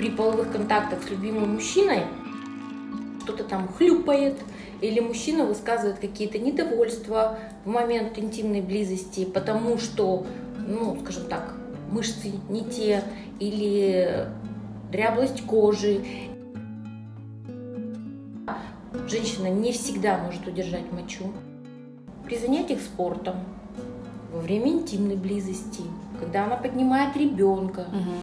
при половых контактах с любимым мужчиной что-то там хлюпает, или мужчина высказывает какие-то недовольства в момент интимной близости, потому что, ну, скажем так, мышцы не те, или дряблость кожи. Женщина не всегда может удержать мочу. При занятиях спортом, во время интимной близости, когда она поднимает ребенка. Угу.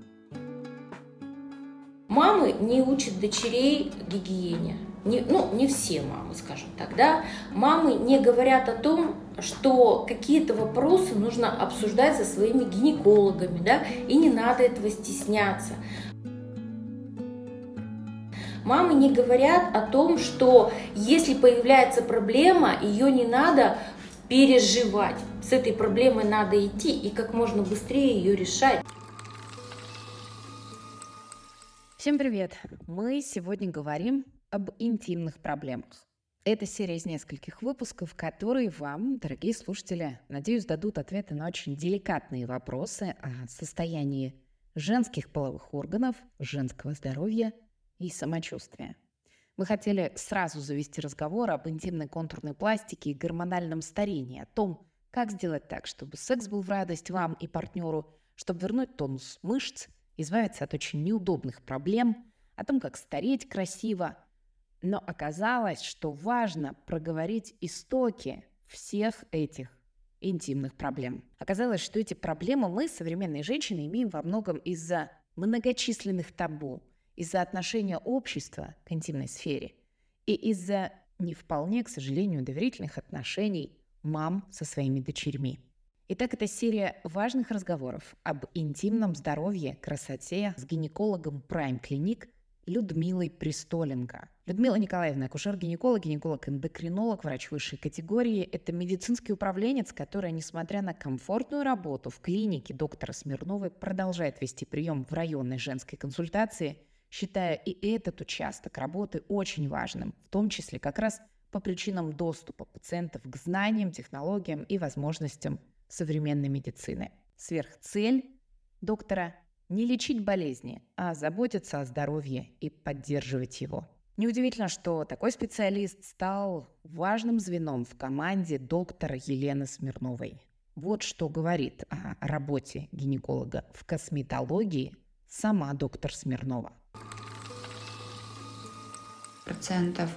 Не учат дочерей гигиене не, ну, не все мамы, скажем так, да, мамы не говорят о том, что какие-то вопросы нужно обсуждать со своими гинекологами, да, и не надо этого стесняться. Мамы не говорят о том, что если появляется проблема, ее не надо переживать. С этой проблемой надо идти и как можно быстрее ее решать. Всем привет! Мы сегодня говорим об интимных проблемах. Это серия из нескольких выпусков, которые вам, дорогие слушатели, надеюсь, дадут ответы на очень деликатные вопросы о состоянии женских половых органов, женского здоровья и самочувствия. Мы хотели сразу завести разговор об интимной контурной пластике и гормональном старении, о том, как сделать так, чтобы секс был в радость вам и партнеру, чтобы вернуть тонус мышц, избавиться от очень неудобных проблем, о том, как стареть красиво, но оказалось, что важно проговорить истоки всех этих интимных проблем. Оказалось, что эти проблемы мы, современные женщины, имеем во многом из-за многочисленных табу, из-за отношения общества к интимной сфере и из-за не вполне, к сожалению, доверительных отношений мам со своими дочерьми. Итак, это серия важных разговоров об интимном здоровье, красоте с гинекологом Prime Clinic Людмилой Пристоленко – Людмила Николаевна, акушер-гинеколог, гинеколог-эндокринолог, врач высшей категории. Это медицинский управленец, которая, несмотря на комфортную работу в клинике доктора Смирновой, продолжает вести прием в районной женской консультации, считая и этот участок работы очень важным, в том числе как раз по причинам доступа пациентов к знаниям, технологиям и возможностям современной медицины. Сверхцель доктора – не лечить болезни, а заботиться о здоровье и поддерживать его – Неудивительно, что такой специалист стал важным звеном в команде доктора Елены Смирновой. Вот что говорит о работе гинеколога в косметологии сама доктор Смирнова процентов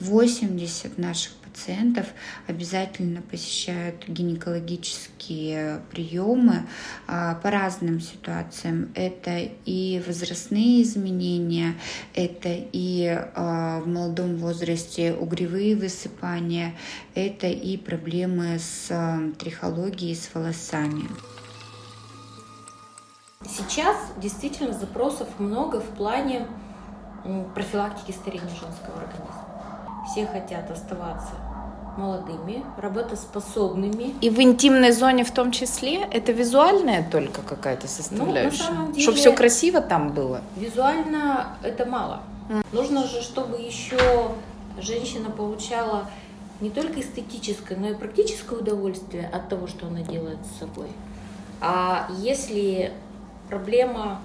80 наших пациентов обязательно посещают гинекологические приемы а, по разным ситуациям. Это и возрастные изменения, это и а, в молодом возрасте угревые высыпания, это и проблемы с а, трихологией, с волосами. Сейчас действительно запросов много в плане профилактики старения женского организма. Все хотят оставаться молодыми, работоспособными. И в интимной зоне в том числе это визуальная только какая-то составляющая? Ну, деле, Чтобы все красиво там было? Визуально это мало. Mm. Нужно же, чтобы еще женщина получала не только эстетическое, но и практическое удовольствие от того, что она делает с собой. А если проблема,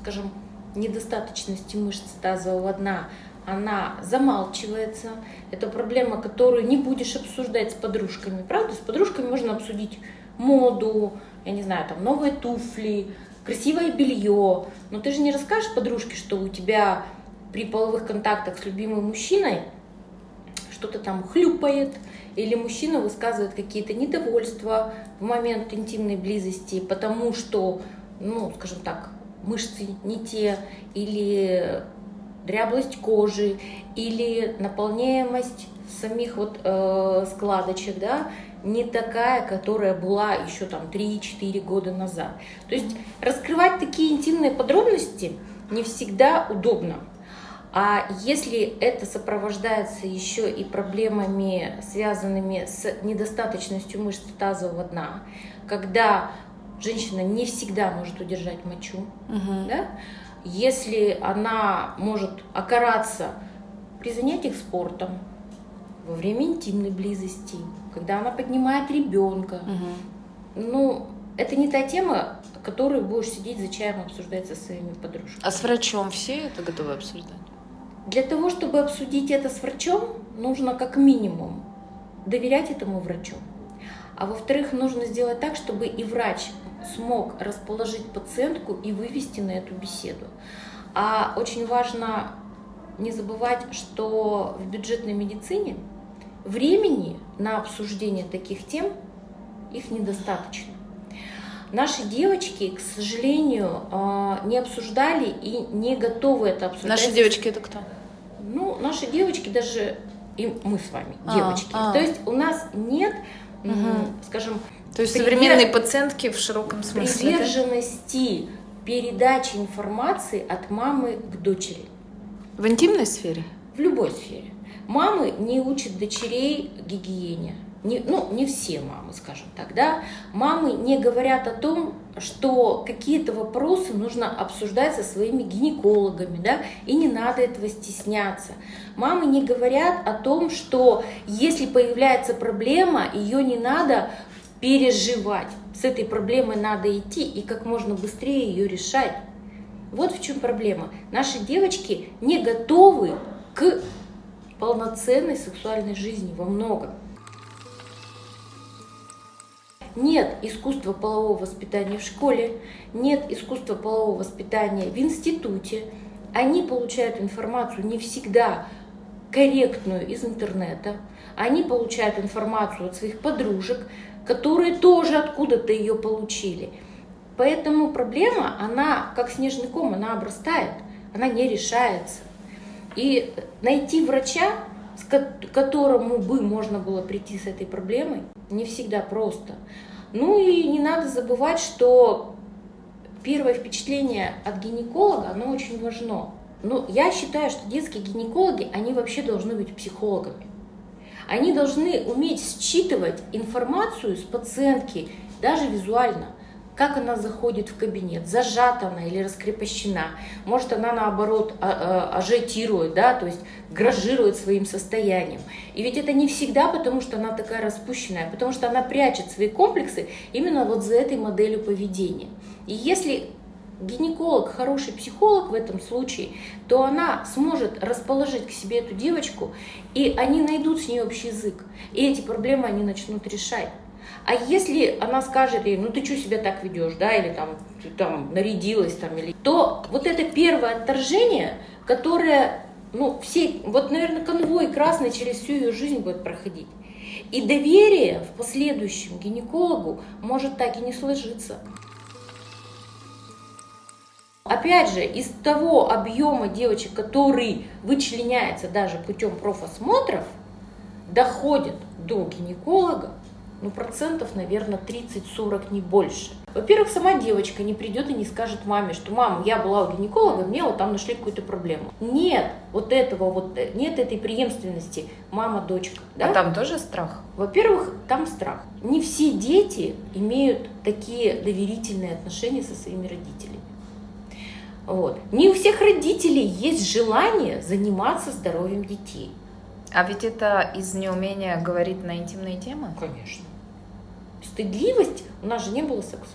скажем, недостаточности мышц тазового дна, она замалчивается. Это проблема, которую не будешь обсуждать с подружками. Правда, с подружками можно обсудить моду, я не знаю, там новые туфли, красивое белье. Но ты же не расскажешь подружке, что у тебя при половых контактах с любимым мужчиной что-то там хлюпает, или мужчина высказывает какие-то недовольства в момент интимной близости, потому что, ну, скажем так, мышцы не те, или дряблость кожи, или наполняемость самих вот э, складочек, да, не такая, которая была еще там 3-4 года назад. То есть раскрывать такие интимные подробности не всегда удобно. А если это сопровождается еще и проблемами, связанными с недостаточностью мышц тазового дна, когда женщина не всегда может удержать мочу, угу. да? если она может окараться при занятиях спортом, во время интимной близости, когда она поднимает ребенка. Угу. Ну, это не та тема, которые будешь сидеть за чаем обсуждать со своими подружками. А с врачом все это готовы обсуждать? Для того, чтобы обсудить это с врачом, нужно как минимум доверять этому врачу. А во-вторых, нужно сделать так, чтобы и врач смог расположить пациентку и вывести на эту беседу. А очень важно не забывать, что в бюджетной медицине времени на обсуждение таких тем их недостаточно. Наши девочки, к сожалению, а, не обсуждали и не готовы это обсуждать. Наши девочки это кто? Ну, наши девочки даже и мы с вами, А, девочки. а. То есть у нас нет, Мгм. скажем, То есть Привет. современные пациентки в широком смысле. да? приверженности передачи информации от мамы к дочери. В интимной сфере? В любой сфере. Мамы не учат дочерей гигиене. Не, ну, не все мамы, скажем так, да. Мамы не говорят о том, что какие-то вопросы нужно обсуждать со своими гинекологами, да, и не надо этого стесняться. Мамы не говорят о том, что если появляется проблема, ее не надо переживать. С этой проблемой надо идти и как можно быстрее ее решать. Вот в чем проблема. Наши девочки не готовы к полноценной сексуальной жизни во многом. Нет искусства полового воспитания в школе, нет искусства полового воспитания в институте. Они получают информацию не всегда корректную из интернета. Они получают информацию от своих подружек, которые тоже откуда-то ее получили. Поэтому проблема, она как снежный ком, она обрастает, она не решается. И найти врача, к которому бы можно было прийти с этой проблемой, не всегда просто. Ну и не надо забывать, что первое впечатление от гинеколога, оно очень важно. Но я считаю, что детские гинекологи, они вообще должны быть психологами. Они должны уметь считывать информацию с пациентки, даже визуально. Как она заходит в кабинет, зажата она или раскрепощена. Может, она наоборот а- а- ажитирует, да, то есть гражирует своим состоянием. И ведь это не всегда потому, что она такая распущенная, потому что она прячет свои комплексы именно вот за этой моделью поведения. И если гинеколог, хороший психолог в этом случае, то она сможет расположить к себе эту девочку, и они найдут с ней общий язык, и эти проблемы они начнут решать. А если она скажет ей, ну ты что себя так ведешь, да, или там, ты там нарядилась, там, или... то вот это первое отторжение, которое, ну, все, вот, наверное, конвой красный через всю ее жизнь будет проходить. И доверие в последующем гинекологу может так и не сложиться. Опять же, из того объема девочек, который вычленяется даже путем профосмотров, доходит до гинеколога, ну, процентов, наверное, 30-40, не больше. Во-первых, сама девочка не придет и не скажет маме, что мама, я была у гинеколога, мне вот там нашли какую-то проблему. Нет вот этого вот, нет этой преемственности мама-дочка. Да? А там тоже страх? Во-первых, там страх. Не все дети имеют такие доверительные отношения со своими родителями. Вот. Не у всех родителей есть желание заниматься здоровьем детей. А ведь это из неумения говорить на интимные темы? Конечно. Стыдливость, у нас же не было секса.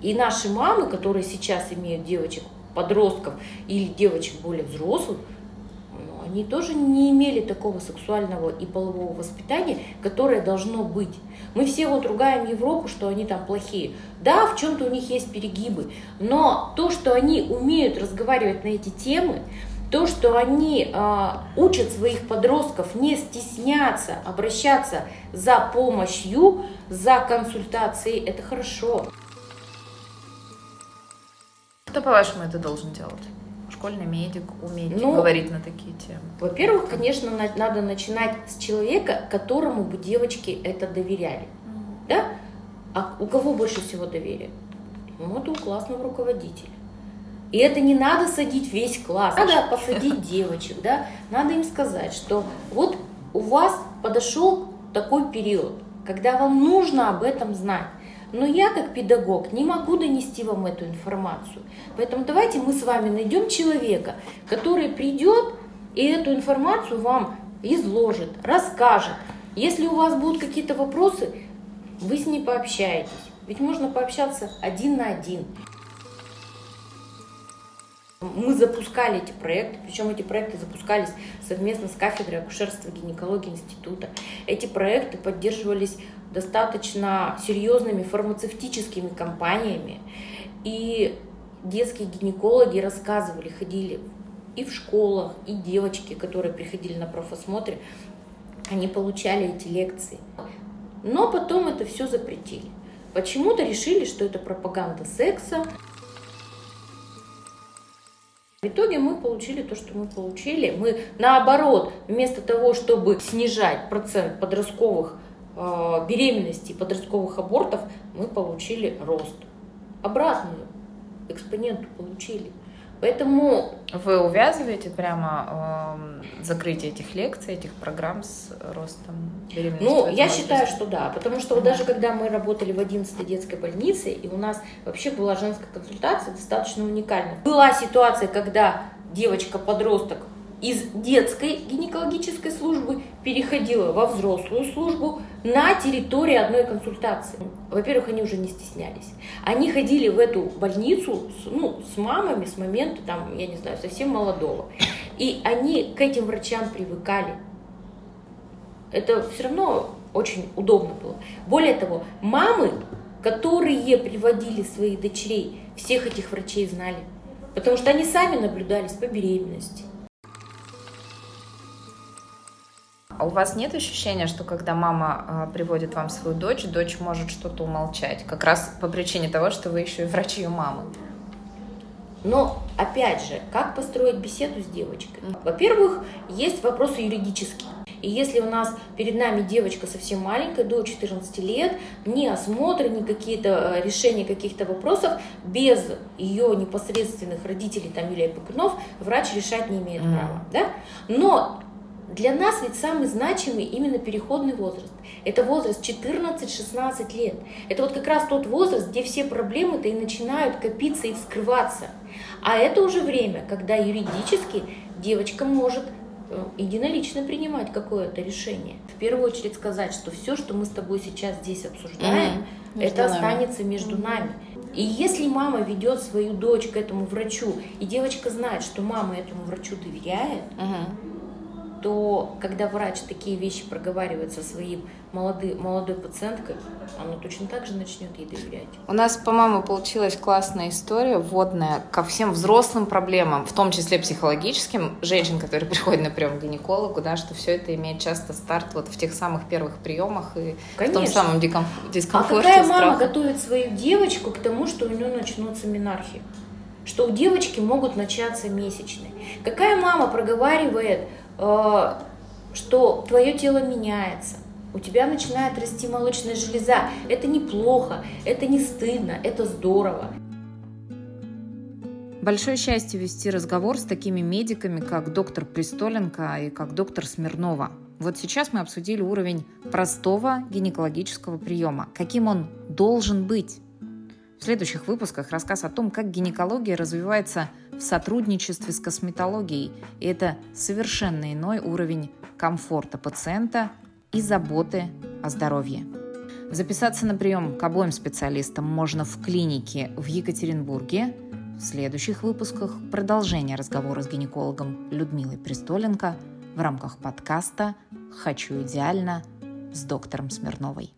И наши мамы, которые сейчас имеют девочек, подростков или девочек более взрослых, они тоже не имели такого сексуального и полового воспитания, которое должно быть. Мы все вот ругаем Европу, что они там плохие. Да, в чем-то у них есть перегибы, но то, что они умеют разговаривать на эти темы, то, что они э, учат своих подростков не стесняться обращаться за помощью, за консультацией, это хорошо. Кто, по-вашему, это должен делать? Школьный медик уметь Ну, говорить на такие темы. Во-первых, конечно, на- надо начинать с человека, которому бы девочки это доверяли. Да? А у кого больше всего доверия? Ну, вот у классного руководителя. И это не надо садить весь класс. Надо посадить девочек, да? Надо им сказать, что вот у вас подошел такой период, когда вам нужно об этом знать. Но я, как педагог, не могу донести вам эту информацию. Поэтому давайте мы с вами найдем человека, который придет и эту информацию вам изложит, расскажет. Если у вас будут какие-то вопросы, вы с ней пообщаетесь. Ведь можно пообщаться один на один. Мы запускали эти проекты, причем эти проекты запускались совместно с кафедрой акушерства и гинекологии института. Эти проекты поддерживались достаточно серьезными фармацевтическими компаниями. И детские гинекологи рассказывали, ходили и в школах, и девочки, которые приходили на профосмотре, они получали эти лекции. Но потом это все запретили. Почему-то решили, что это пропаганда секса. В итоге мы получили то, что мы получили. Мы наоборот, вместо того, чтобы снижать процент подростковых э, беременностей, подростковых абортов, мы получили рост. Обратную экспоненту получили. Поэтому... Вы увязываете прямо э, закрытие этих лекций, этих программ с ростом беременности? Ну, я считаю, что да. Потому что вот даже когда мы работали в 11-й детской больнице, и у нас вообще была женская консультация достаточно уникальная. Была ситуация, когда девочка-подросток из детской гинекологической службы переходила во взрослую службу на территории одной консультации. Во-первых, они уже не стеснялись. Они ходили в эту больницу с, ну, с мамами с момента, там, я не знаю, совсем молодого. И они к этим врачам привыкали. Это все равно очень удобно было. Более того, мамы, которые приводили своих дочерей, всех этих врачей знали. Потому что они сами наблюдались по беременности А у вас нет ощущения, что когда мама э, приводит вам свою дочь, дочь может что-то умолчать? Как раз по причине того, что вы еще и врач ее мамы. Но, опять же, как построить беседу с девочкой? Во-первых, есть вопросы юридические. И если у нас перед нами девочка совсем маленькая, до 14 лет, ни осмотры, ни какие-то э, решения каких-то вопросов, без ее непосредственных родителей там, или опекунов, врач решать не имеет права. Да? Но для нас ведь самый значимый именно переходный возраст. Это возраст 14-16 лет. Это вот как раз тот возраст, где все проблемы-то и начинают копиться и вскрываться. А это уже время, когда юридически девочка может э, единолично принимать какое-то решение. В первую очередь сказать, что все, что мы с тобой сейчас здесь обсуждаем, mm-hmm. это нами. останется между mm-hmm. нами. И если мама ведет свою дочь к этому врачу, и девочка знает, что мама этому врачу доверяет, mm-hmm то когда врач такие вещи проговаривает со своим молодой, молодой пациенткой, она точно так же начнет ей доверять. У нас, по-моему, получилась классная история, вводная ко всем взрослым проблемам, в том числе психологическим, женщин, которые приходят на прием к гинекологу, да, что все это имеет часто старт вот в тех самых первых приемах и Конечно. в том самом дискомфорте. А какая мама готовит свою девочку к тому, что у нее начнутся менархии? Что у девочки могут начаться месячные? Какая мама проговаривает что твое тело меняется, у тебя начинает расти молочная железа. Это неплохо, это не стыдно, это здорово. Большое счастье вести разговор с такими медиками, как доктор Пристоленко и как доктор Смирнова. Вот сейчас мы обсудили уровень простого гинекологического приема, каким он должен быть. В следующих выпусках рассказ о том, как гинекология развивается в сотрудничестве с косметологией. И это совершенно иной уровень комфорта пациента и заботы о здоровье. Записаться на прием к обоим специалистам можно в клинике в Екатеринбурге. В следующих выпусках продолжение разговора с гинекологом Людмилой Престоленко в рамках подкаста «Хочу идеально» с доктором Смирновой.